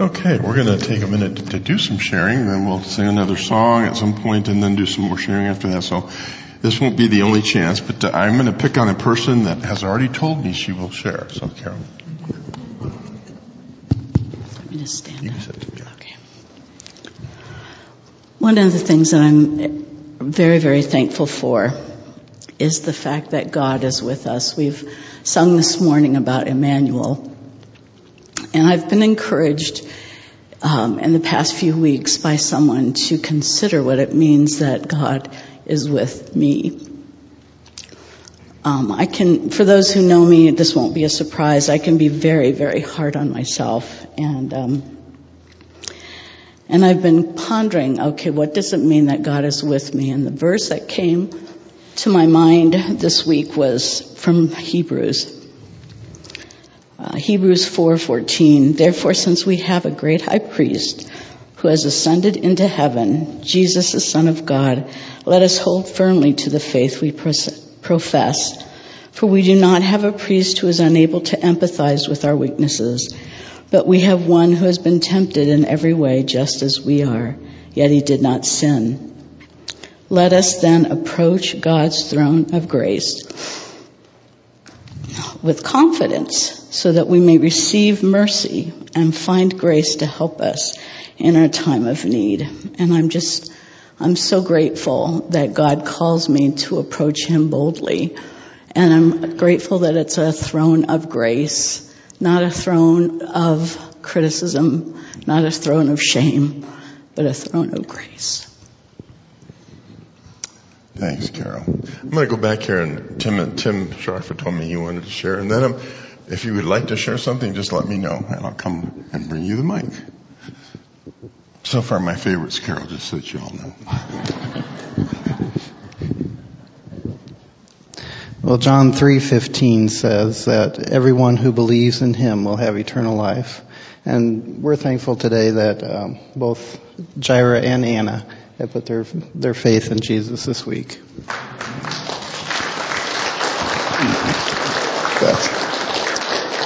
Okay, we're going to take a minute to do some sharing, then we'll sing another song at some point and then do some more sharing after that. So this won't be the only chance, but uh, I'm going to pick on a person that has already told me she will share. So Carol. Let me just stand up. Okay. One of the things that I'm very, very thankful for is the fact that God is with us. We've sung this morning about Emmanuel. And I've been encouraged um, in the past few weeks by someone to consider what it means that God is with me. Um, I can, for those who know me, this won't be a surprise. I can be very, very hard on myself, and um, and I've been pondering. Okay, what does it mean that God is with me? And the verse that came to my mind this week was from Hebrews. Uh, Hebrews 4:14. Therefore, since we have a great high priest who has ascended into heaven, Jesus, the Son of God, let us hold firmly to the faith we profess. For we do not have a priest who is unable to empathize with our weaknesses, but we have one who has been tempted in every way, just as we are, yet he did not sin. Let us then approach God's throne of grace with confidence so that we may receive mercy and find grace to help us in our time of need. And I'm just, I'm so grateful that God calls me to approach Him boldly. And I'm grateful that it's a throne of grace, not a throne of criticism, not a throne of shame, but a throne of grace. Thanks, Carol. I'm going to go back here and Tim, Tim Sharfer told me he wanted to share. And then I'm, if you would like to share something, just let me know and I'll come and bring you the mic. So far my favorite's Carol, just so that you all know. Well, John 3:15 says that everyone who believes in him will have eternal life. And we're thankful today that um, both Jaira and Anna have put their their faith in Jesus this week. That's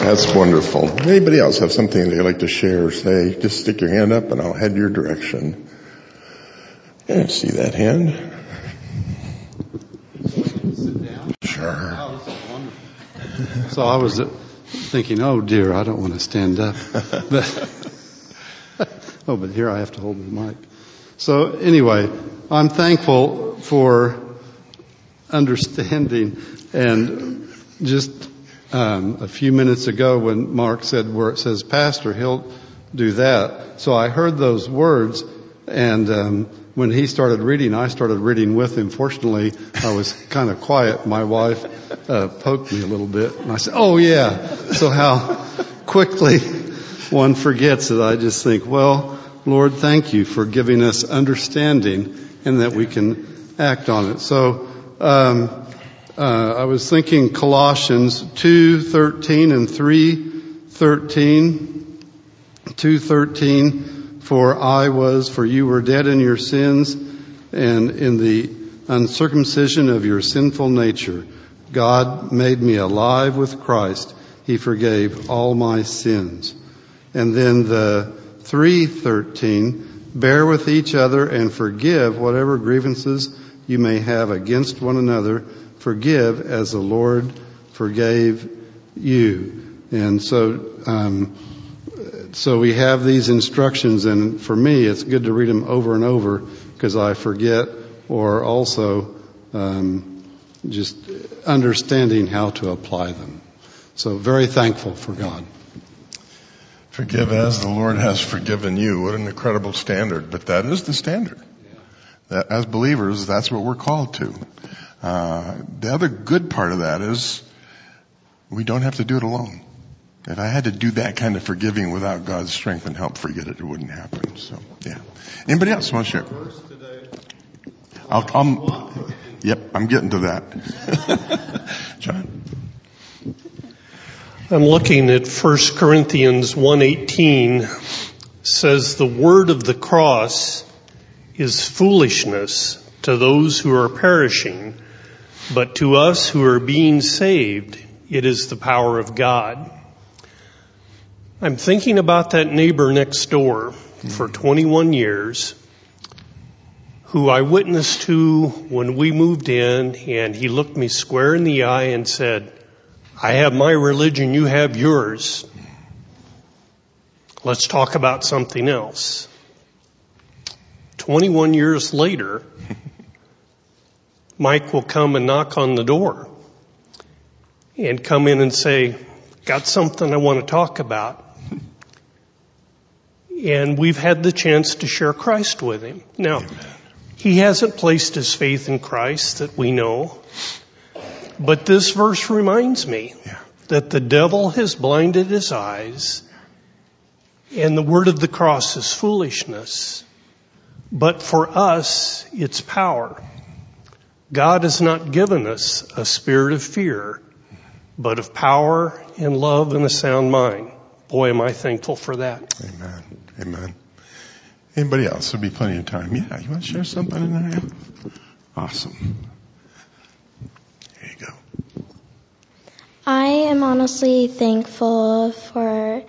that's wonderful. Anybody else have something they'd like to share or say? Just stick your hand up and I'll head your direction. I yeah, see that hand? Sure. So I was thinking, oh dear, I don't want to stand up. But, oh, but here I have to hold the mic. So anyway, I'm thankful for understanding and just um, a few minutes ago when Mark said where it says pastor, he'll do that. So I heard those words, and um, when he started reading, I started reading with him. Fortunately, I was kind of quiet. My wife uh, poked me a little bit, and I said, "Oh yeah." So how quickly one forgets it. I just think, well, Lord, thank you for giving us understanding and that we can act on it. So. Um, uh, I was thinking Colossians 2:13 and 3:13. 2:13 for I was for you were dead in your sins and in the uncircumcision of your sinful nature God made me alive with Christ he forgave all my sins and then the 3:13 bear with each other and forgive whatever grievances you may have against one another forgive as the Lord forgave you. And so, um, so we have these instructions, and for me, it's good to read them over and over because I forget, or also um, just understanding how to apply them. So, very thankful for God. Forgive as the Lord has forgiven you. What an incredible standard. But that is the standard. That as believers, that's what we're called to. Uh, the other good part of that is we don't have to do it alone. If I had to do that kind of forgiving without God's strength and help, forget it. It wouldn't happen. So, yeah. Anybody else want to share? I'll, yep, I'm getting to that. John. I'm looking at 1 Corinthians 1:18 says the word of the cross is foolishness to those who are perishing, but to us who are being saved, it is the power of God. I'm thinking about that neighbor next door for 21 years who I witnessed to when we moved in and he looked me square in the eye and said, I have my religion, you have yours. Let's talk about something else. 21 years later, Mike will come and knock on the door and come in and say, got something I want to talk about. And we've had the chance to share Christ with him. Now, he hasn't placed his faith in Christ that we know. But this verse reminds me that the devil has blinded his eyes and the word of the cross is foolishness. But for us, it's power. God has not given us a spirit of fear, but of power and love and a sound mind. Boy, am I thankful for that. Amen. Amen. Anybody else? There'll be plenty of time. Yeah, you want to share something in there? Awesome. There you go. I am honestly thankful for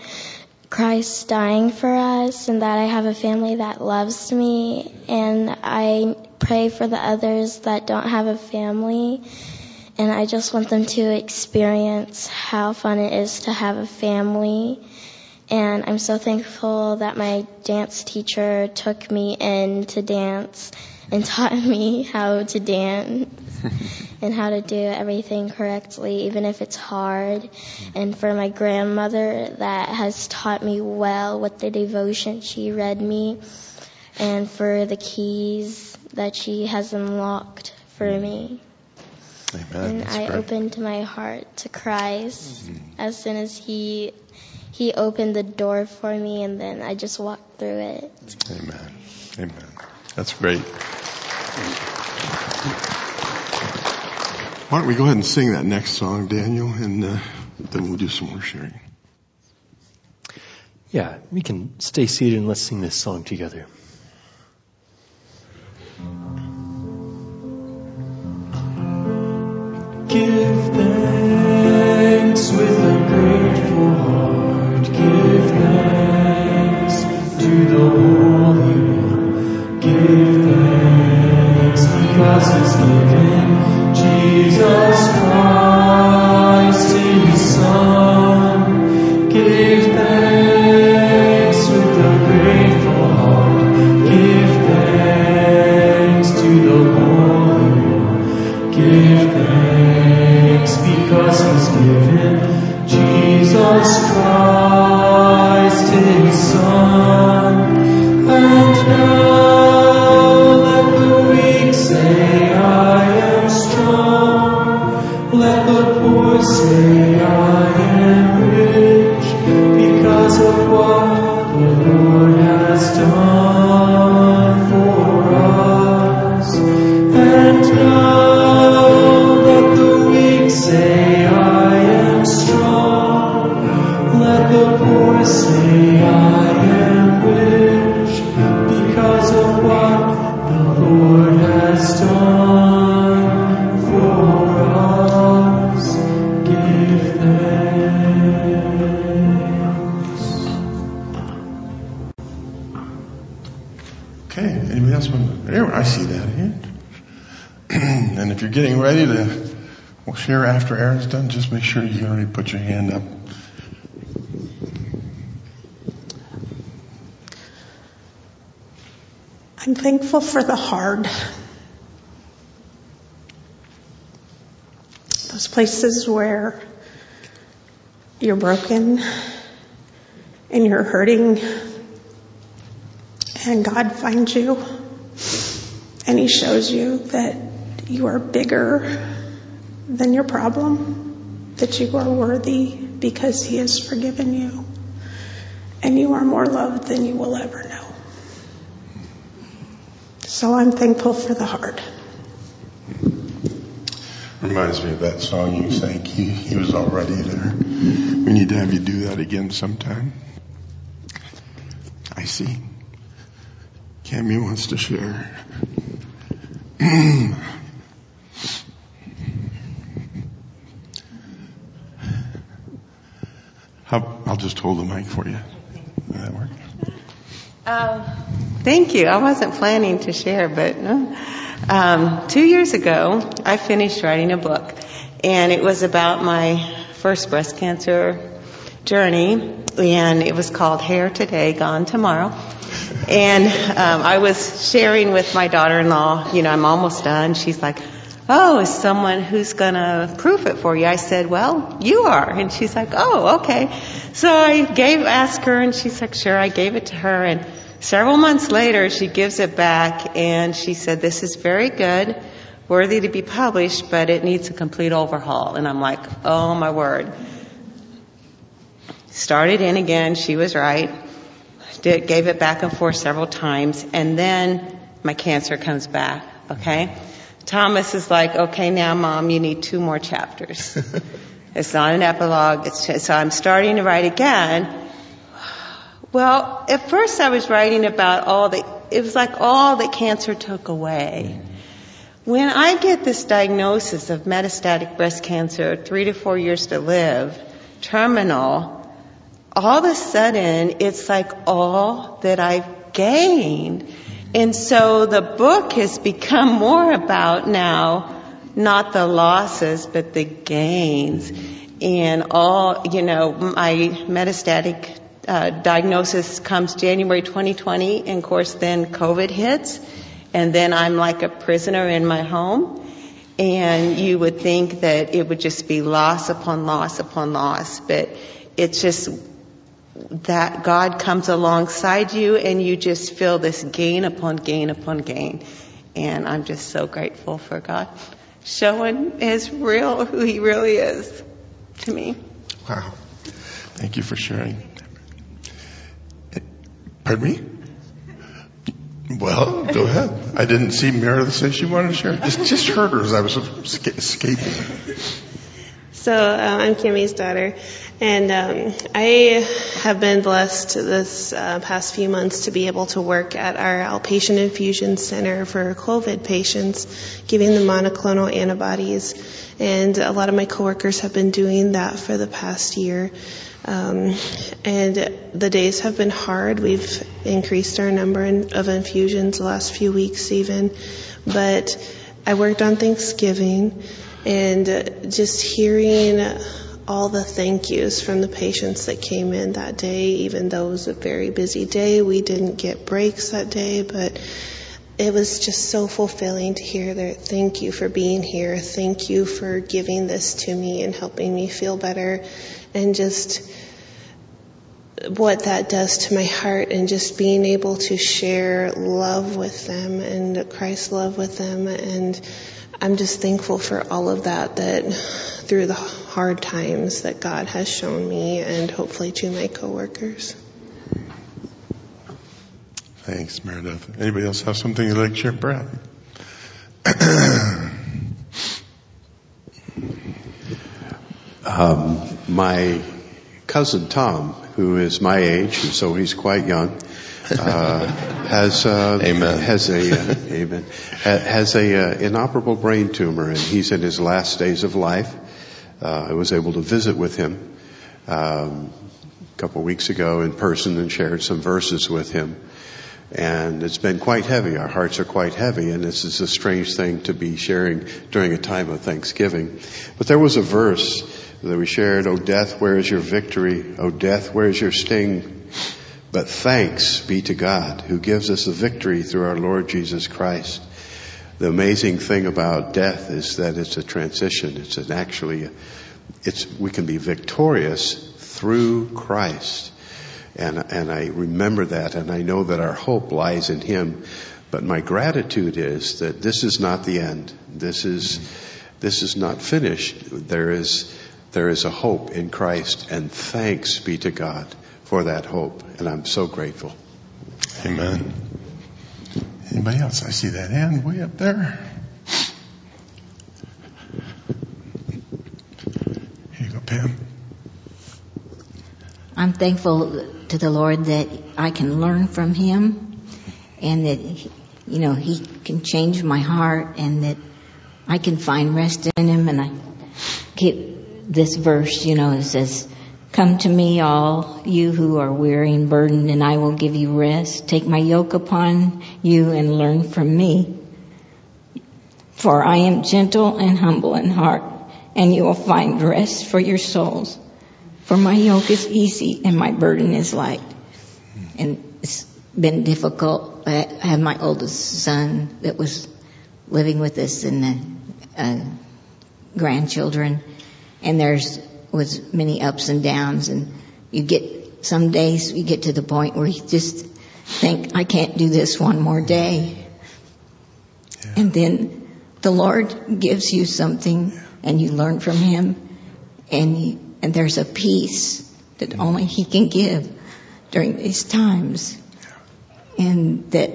Christ dying for us and that I have a family that loves me and I pray for the others that don't have a family and I just want them to experience how fun it is to have a family. And I'm so thankful that my dance teacher took me in to dance and taught me how to dance and how to do everything correctly, even if it's hard. And for my grandmother that has taught me well with the devotion she read me, and for the keys that she has unlocked for mm. me. Amen. And That's I great. opened my heart to Christ mm. as soon as he he opened the door for me and then I just walked through it. Amen. Amen. That's great. Why don't we go ahead and sing that next song, Daniel, and uh, then we'll do some more sharing. Yeah, we can stay seated and let's sing this song together. Give thanks with Else want There, I see that and if you're getting ready to we'll share after Aaron's done, just make sure you already put your hand up. I'm thankful for the hard. Those places where you're broken and you're hurting and God finds you and He shows you that you are bigger than your problem, that you are worthy because He has forgiven you and you are more loved than you will ever know. So I'm thankful for the hard. Reminds me of that song you sang. He, he was already there. We need to have you do that again sometime. I see. Cammy wants to share. How, how I'll just hold the mic for you. Does that work? Um, thank you. I wasn't planning to share, but um, two years ago, I finished writing a book, and it was about my first breast cancer journey, and it was called Hair Today, Gone Tomorrow. And um, I was sharing with my daughter-in-law, you know, I'm almost done. She's like, oh, is someone who's to proof it for you? I said, well, you are. And she's like, oh, okay. So I gave, asked her, and she's like, sure. I gave it to her, and several months later, she gives it back, and she said, this is very good, worthy to be published, but it needs a complete overhaul. And I'm like, oh my word. Started in again. She was right. Did, gave it back and forth several times, and then my cancer comes back. Okay. Thomas is like, okay, now mom, you need two more chapters. it's not an epilogue. It's, so I'm starting to write again. Well, at first I was writing about all the, it was like all that cancer took away. Mm-hmm. When I get this diagnosis of metastatic breast cancer, three to four years to live, terminal, all of a sudden it's like all that I've gained and so the book has become more about now not the losses, but the gains. And all, you know, my metastatic uh, diagnosis comes January 2020, and of course then COVID hits, and then I'm like a prisoner in my home. And you would think that it would just be loss upon loss upon loss, but it's just that God comes alongside you and you just feel this gain upon gain upon gain. And I'm just so grateful for God showing His real, who He really is to me. Wow. Thank you for sharing. Pardon me? Well, go ahead. I didn't see Meredith say she wanted to share. Just, just heard her as I was escaping. So uh, I'm Kimmy's daughter, and um, I have been blessed this uh, past few months to be able to work at our outpatient infusion center for COVID patients, giving them monoclonal antibodies. And a lot of my coworkers have been doing that for the past year. Um, and the days have been hard. We've increased our number of infusions the last few weeks even. But I worked on Thanksgiving and just hearing all the thank yous from the patients that came in that day, even though it was a very busy day. We didn't get breaks that day, but it was just so fulfilling to hear their thank you for being here. Thank you for giving this to me and helping me feel better. And just what that does to my heart and just being able to share love with them and Christ's love with them. And I'm just thankful for all of that, that through the hard times that God has shown me and hopefully to my coworkers. Thanks, Meredith. Anybody else have something you'd like to share? Brad? um, my cousin Tom, who is my age, and so he's quite young, uh, has uh, amen. has a uh, amen has a uh, inoperable brain tumor, and he's in his last days of life. Uh, I was able to visit with him um, a couple of weeks ago in person and shared some verses with him. And it's been quite heavy. Our hearts are quite heavy, and this is a strange thing to be sharing during a time of Thanksgiving. But there was a verse that we shared, O death, where is your victory? O death, where is your sting? But thanks be to God who gives us the victory through our Lord Jesus Christ. The amazing thing about death is that it's a transition. It's an actually, it's, we can be victorious through Christ. And, and I remember that and I know that our hope lies in Him. But my gratitude is that this is not the end. This is, this is not finished. There is, there is a hope in Christ and thanks be to God for that hope. And I'm so grateful. Amen. Anybody else? I see that hand way up there. Here you go, Pam. I'm thankful to the Lord that I can learn from Him and that, you know, He can change my heart and that I can find rest in Him. And I get this verse, you know, it says, Come to me, all you who are weary and burdened, and I will give you rest. Take my yoke upon you and learn from me. For I am gentle and humble in heart, and you will find rest for your souls. For my yoke is easy and my burden is light. And it's been difficult. I have my oldest son that was living with us and the uh, grandchildren, and there's was many ups and downs, and you get some days you get to the point where you just think, I can't do this one more day, and then the Lord gives you something, and you learn from Him, and you, and there's a peace that only He can give during these times, and that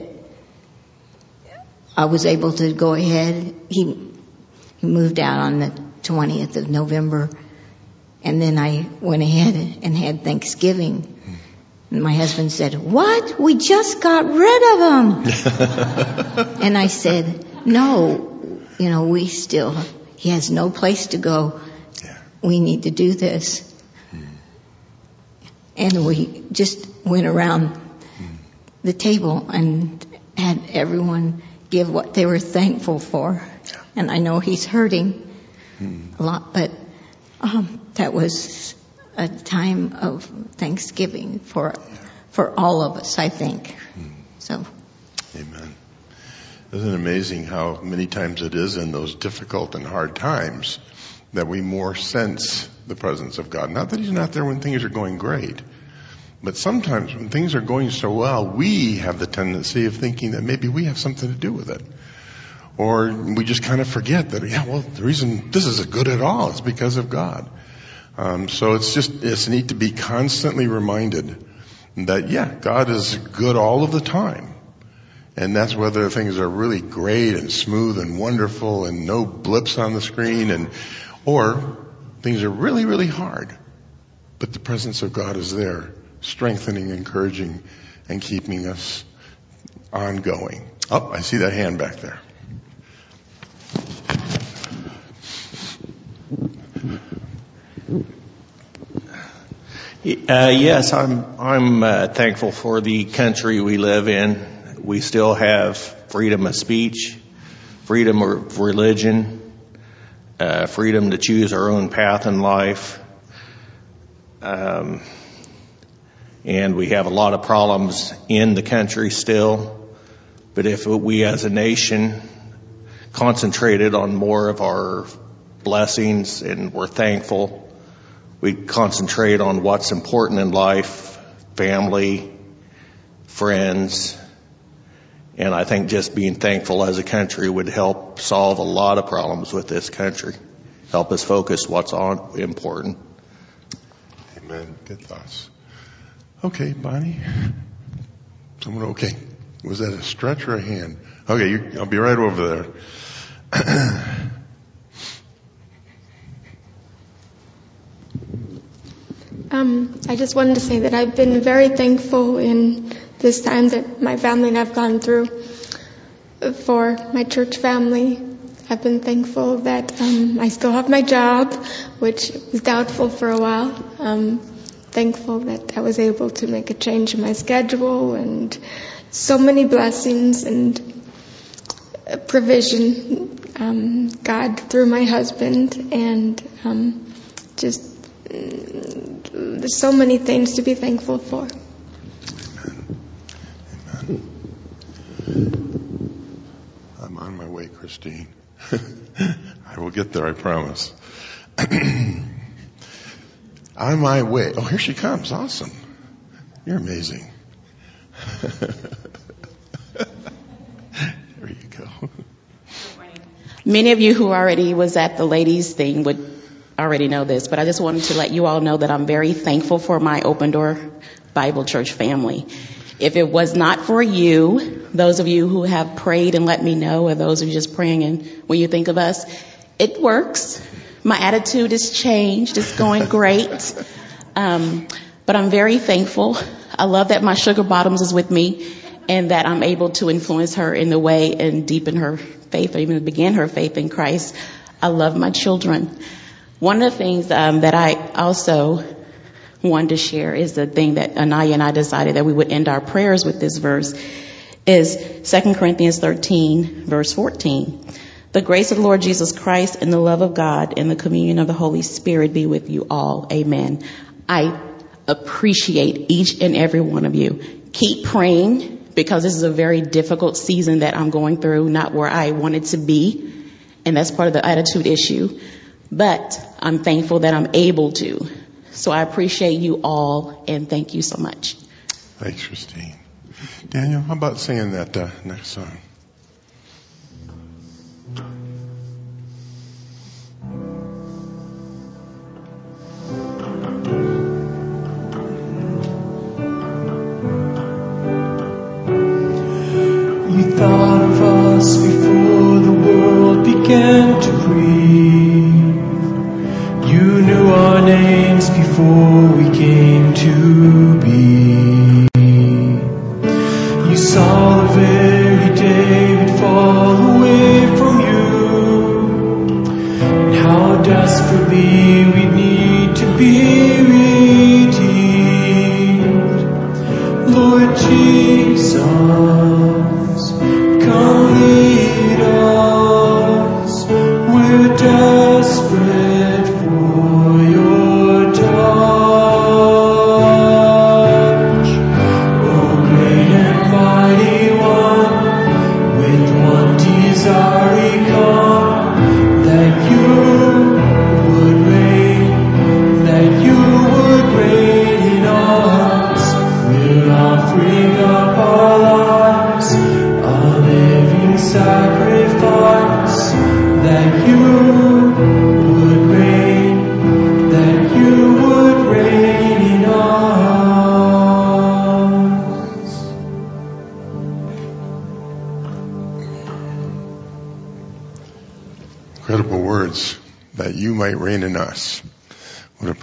I was able to go ahead. He, he moved out on the 20th of November, and then I went ahead and had Thanksgiving. And my husband said, what? We just got rid of him. and I said, no, you know, we still, he has no place to go. We need to do this. Hmm. And we just went around hmm. the table and had everyone give what they were thankful for. And I know he's hurting a lot, but um, that was a time of thanksgiving for for all of us, I think. So, Amen. Isn't it amazing how many times it is in those difficult and hard times that we more sense the presence of God? Not that He's not there when things are going great, but sometimes when things are going so well, we have the tendency of thinking that maybe we have something to do with it. Or we just kind of forget that, yeah, well, the reason this is good at all is because of God. Um, so it's just, it's neat to be constantly reminded that, yeah, God is good all of the time. And that's whether things are really great and smooth and wonderful and no blips on the screen and, or things are really, really hard. But the presence of God is there, strengthening, encouraging, and keeping us ongoing. Oh, I see that hand back there. Yes, I'm. I'm uh, thankful for the country we live in. We still have freedom of speech, freedom of religion, uh, freedom to choose our own path in life, um, and we have a lot of problems in the country still. But if we, as a nation, concentrated on more of our blessings and we're thankful we concentrate on what's important in life, family, friends, and I think just being thankful as a country would help solve a lot of problems with this country. Help us focus what's on important. Amen. Good thoughts. Okay, Bonnie. Someone okay? Was that a stretch or a hand? Okay, you, I'll be right over there. Um, I just wanted to say that I've been very thankful in this time that my family and I've gone through for my church family. I've been thankful that um, I still have my job, which was doubtful for a while. Um, thankful that I was able to make a change in my schedule and so many blessings and provision. Um, God through my husband and um, just there's so many things to be thankful for. Amen. Amen. I'm on my way, Christine. I will get there, I promise. on my way. Oh, here she comes. Awesome. You're amazing. there you go. Many of you who already was at the ladies thing would already know this, but I just wanted to let you all know that I'm very thankful for my Open Door Bible Church family. If it was not for you, those of you who have prayed and let me know, or those of you just praying and when you think of us, it works. My attitude has changed. It's going great. Um, but I'm very thankful. I love that my sugar bottoms is with me and that I'm able to influence her in the way and deepen her faith or even begin her faith in Christ. I love my children. One of the things um, that I also wanted to share is the thing that Anaya and I decided that we would end our prayers with this verse is 2 Corinthians 13 verse 14. The grace of the Lord Jesus Christ and the love of God and the communion of the Holy Spirit be with you all. Amen. I appreciate each and every one of you. Keep praying because this is a very difficult season that I'm going through, not where I wanted to be. And that's part of the attitude issue. But I'm thankful that I'm able to. So I appreciate you all and thank you so much. Thanks, Christine. Daniel, how about singing that uh, next song? You thought of us before the world began to breathe.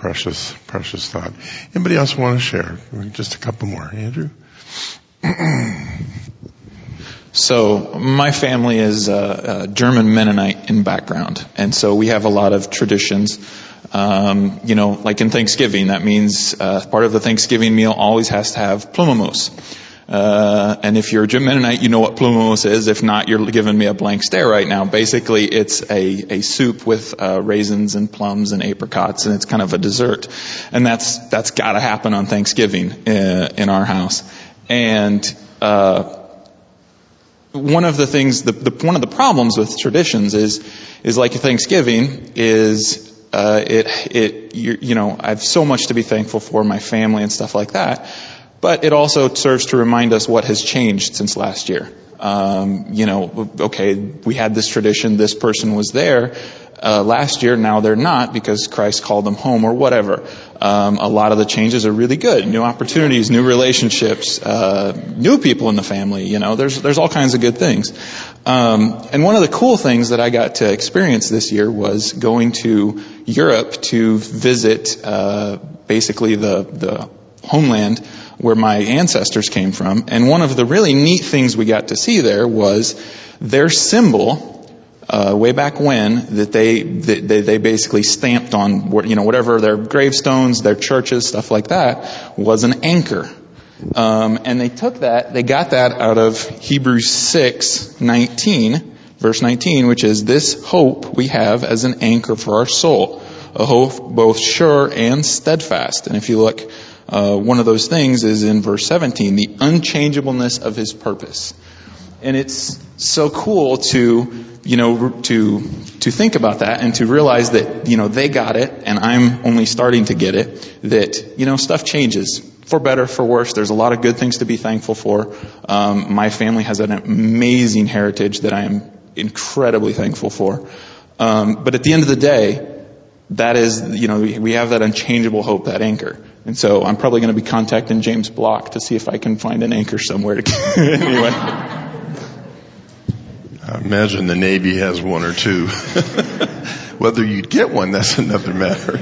Precious, precious thought. Anybody else want to share? Just a couple more. Andrew? So my family is German Mennonite in background, and so we have a lot of traditions. Um, you know, like in Thanksgiving, that means uh, part of the Thanksgiving meal always has to have plumamos. Uh, and if you're a German Mennonite, you know what plumamos is. If not, you're giving me a blank stare right now. Basically, it's a, a soup with uh, raisins and plums and apricots, and it's kind of a dessert. And that's that's got to happen on Thanksgiving uh, in our house. And uh, one of the things, the, the, one of the problems with traditions is, is like Thanksgiving is, uh, it, it, you, you know, I have so much to be thankful for, my family and stuff like that. But it also serves to remind us what has changed since last year. Um, you know, okay, we had this tradition, this person was there uh, last year, now they're not because Christ called them home or whatever. Um, a lot of the changes are really good. New opportunities, new relationships, uh, new people in the family. You know, there's there's all kinds of good things. Um, and one of the cool things that I got to experience this year was going to Europe to visit uh, basically the the homeland where my ancestors came from. And one of the really neat things we got to see there was their symbol uh, way back when that they, that they they basically stamped on you know whatever their gravestones, their churches, stuff like that was an anchor. Um, and they took that, they got that out of Hebrews 6, 19, verse 19, which is this hope we have as an anchor for our soul, a hope both sure and steadfast. And if you look, uh, one of those things is in verse 17, the unchangeableness of his purpose. And it's so cool to, you know, to, to think about that and to realize that, you know, they got it and I'm only starting to get it, that, you know, stuff changes. For better, for worse, there's a lot of good things to be thankful for. Um, my family has an amazing heritage that I am incredibly thankful for. Um, but at the end of the day, that is, you know, we have that unchangeable hope, that anchor. And so I'm probably going to be contacting James Block to see if I can find an anchor somewhere. To, anyway. I imagine the Navy has one or two. Whether you'd get one, that's another matter.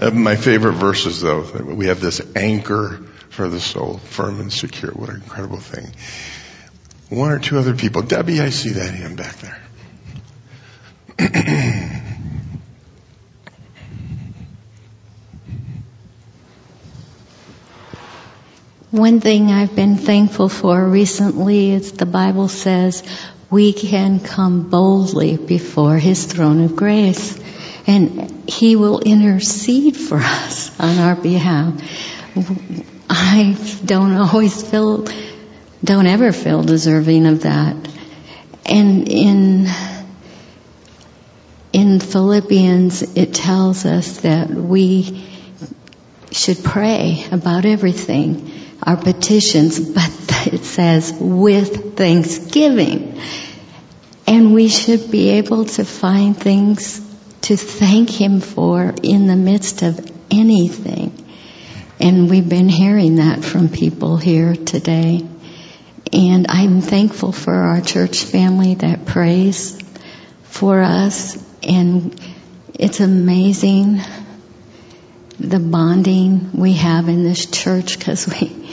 Uh, my favorite verses, though, we have this anchor for the soul, firm and secure. What an incredible thing. One or two other people. Debbie, I see that hand back there. One thing I've been thankful for recently is the Bible says we can come boldly before His throne of grace and He will intercede for us on our behalf. I don't always feel, don't ever feel deserving of that. And in, in Philippians, it tells us that we should pray about everything, our petitions, but it says with thanksgiving. And we should be able to find things to thank Him for in the midst of anything. And we've been hearing that from people here today. And I'm thankful for our church family that prays for us. And it's amazing the bonding we have in this church because we,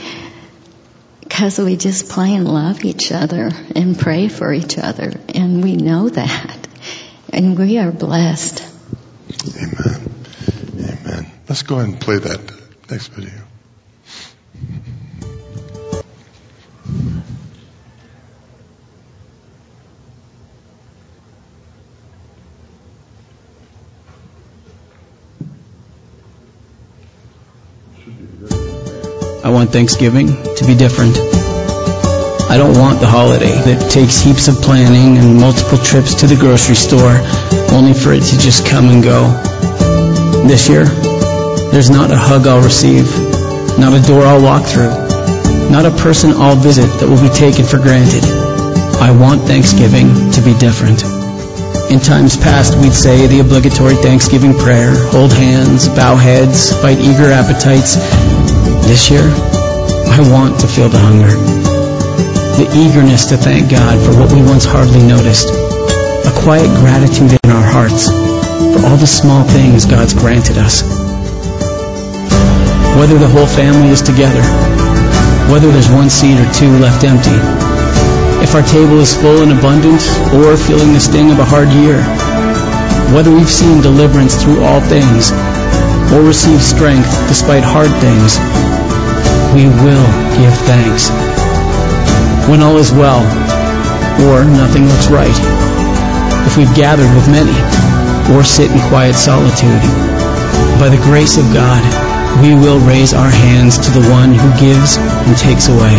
because we just plain love each other and pray for each other. And we know that. And we are blessed. Amen. Amen. Let's go ahead and play that next video. Want Thanksgiving to be different. I don't want the holiday that takes heaps of planning and multiple trips to the grocery store only for it to just come and go. This year, there's not a hug I'll receive, not a door I'll walk through, not a person I'll visit that will be taken for granted. I want Thanksgiving to be different. In times past, we'd say the obligatory Thanksgiving prayer, hold hands, bow heads, fight eager appetites. This year, I want to feel the hunger. The eagerness to thank God for what we once hardly noticed. A quiet gratitude in our hearts for all the small things God's granted us. Whether the whole family is together, whether there's one seat or two left empty, if our table is full and abundant or feeling the sting of a hard year, whether we've seen deliverance through all things or received strength despite hard things, we will give thanks. When all is well or nothing looks right, if we've gathered with many or sit in quiet solitude, by the grace of God, we will raise our hands to the one who gives and takes away.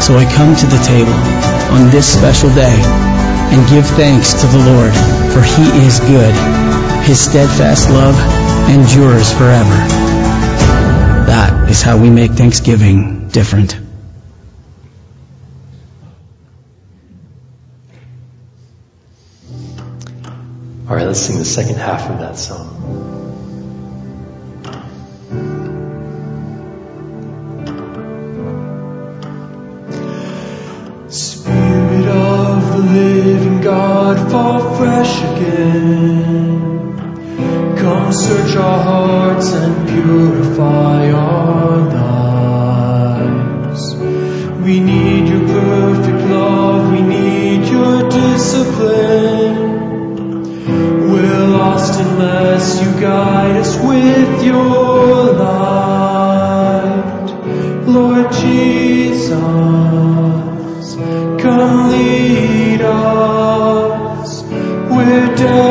So I come to the table on this special day and give thanks to the Lord, for he is good. His steadfast love endures forever. That is how we make Thanksgiving different. All right, let's sing the second half of that song. Spirit of the living God, fall fresh again. Come search our hearts and purify our lives. We need your perfect love, we need your discipline. We're lost unless you guide us with your light. Lord Jesus, come lead us. We're desperate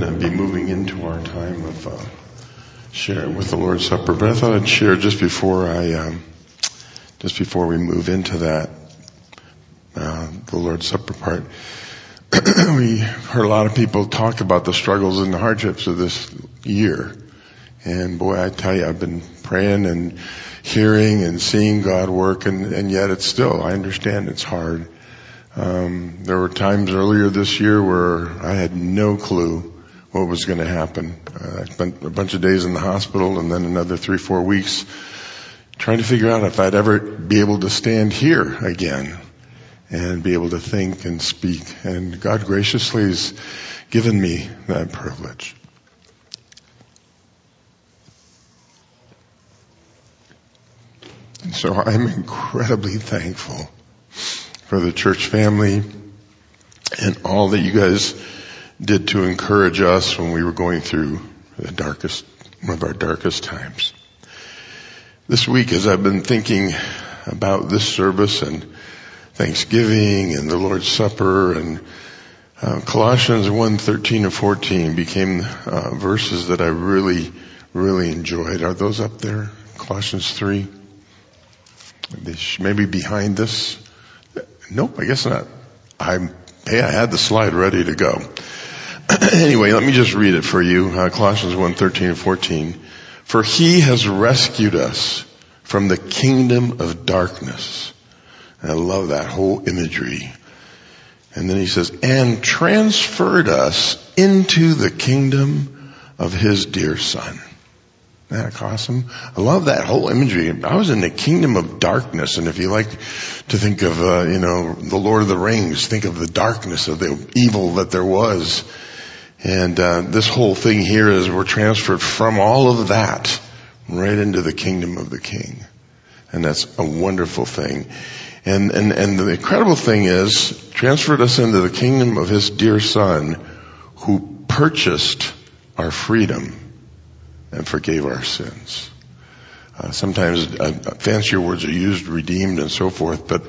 going to be moving into our time of uh, sharing with the Lord's Supper, but I thought I'd share just before I, um, just before we move into that, uh, the Lord's Supper part. we heard a lot of people talk about the struggles and the hardships of this year. And boy, I tell you, I've been praying and hearing and seeing God work and, and yet it's still, I understand it's hard. Um, there were times earlier this year where I had no clue what was going to happen. Uh, I spent a bunch of days in the hospital and then another three, four weeks trying to figure out if I'd ever be able to stand here again and be able to think and speak. And God graciously has given me that privilege. So I'm incredibly thankful for the church family and all that you guys did to encourage us when we were going through the darkest, one of our darkest times. This week as I've been thinking about this service and Thanksgiving and the Lord's Supper and uh, Colossians 1, 13 and 14 became uh, verses that I really, really enjoyed. Are those up there? Colossians 3? Maybe behind this? Nope, I guess not. I'm, hey, I had the slide ready to go. anyway, let me just read it for you. Uh, Colossians 1, 13 and 14. For he has rescued us from the kingdom of darkness. And I love that whole imagery. And then he says, and transferred us into the kingdom of his dear son. Isn't that awesome? I love that whole imagery. I was in the kingdom of darkness, and if you like to think of, uh, you know, the Lord of the Rings, think of the darkness of the evil that there was. And uh, this whole thing here is we're transferred from all of that right into the kingdom of the King, and that's a wonderful thing. And and and the incredible thing is transferred us into the kingdom of His dear Son, who purchased our freedom and forgave our sins. Uh, sometimes uh, fancier words are used, redeemed and so forth, but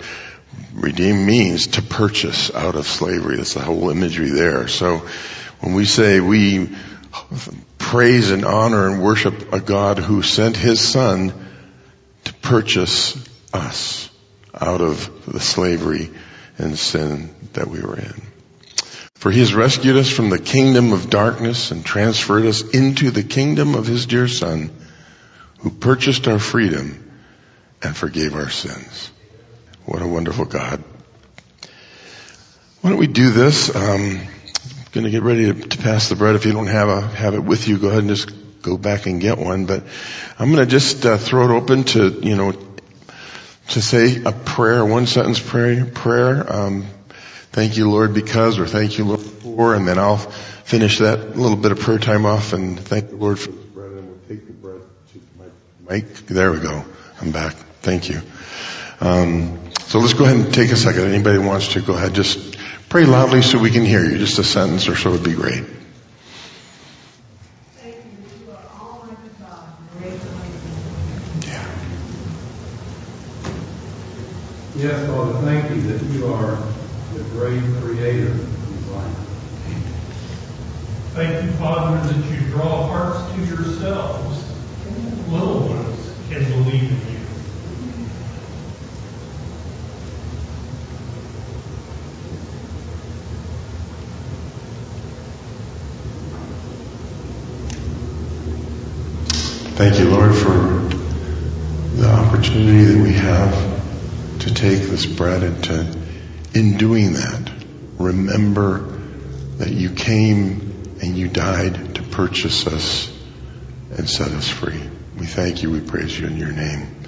redeem means to purchase out of slavery. That's the whole imagery there. So when we say we praise and honor and worship a God who sent His Son to purchase us out of the slavery and sin that we were in. For he has rescued us from the kingdom of darkness and transferred us into the kingdom of his dear son, who purchased our freedom and forgave our sins. What a wonderful God. Why don't we do this? Um, going to get ready to, to, pass the bread. If you don't have a have it with you, go ahead and just go back and get one. But I'm going to just uh, throw it open to you know to say a prayer, one sentence prayer. Prayer. Um, thank you, Lord, because, or thank you, Lord, for, and then I'll finish that little bit of prayer time off and thank the Lord for this bread, and we'll take the bread to Mike. There we go. I'm back. Thank you. Um, so let's go ahead and take a second. Anybody wants to go ahead, just pray loudly so we can hear you. Just a sentence or so would be great. Yes, Father, thank you that you are the great creator of life. Thank you, Father, that you draw hearts to yourselves. Little ones can believe in you. Thank you, Lord, for the opportunity that we have to take this bread and to, in doing that, remember that you came and you died to purchase us and set us free. We thank you. We praise you in your name.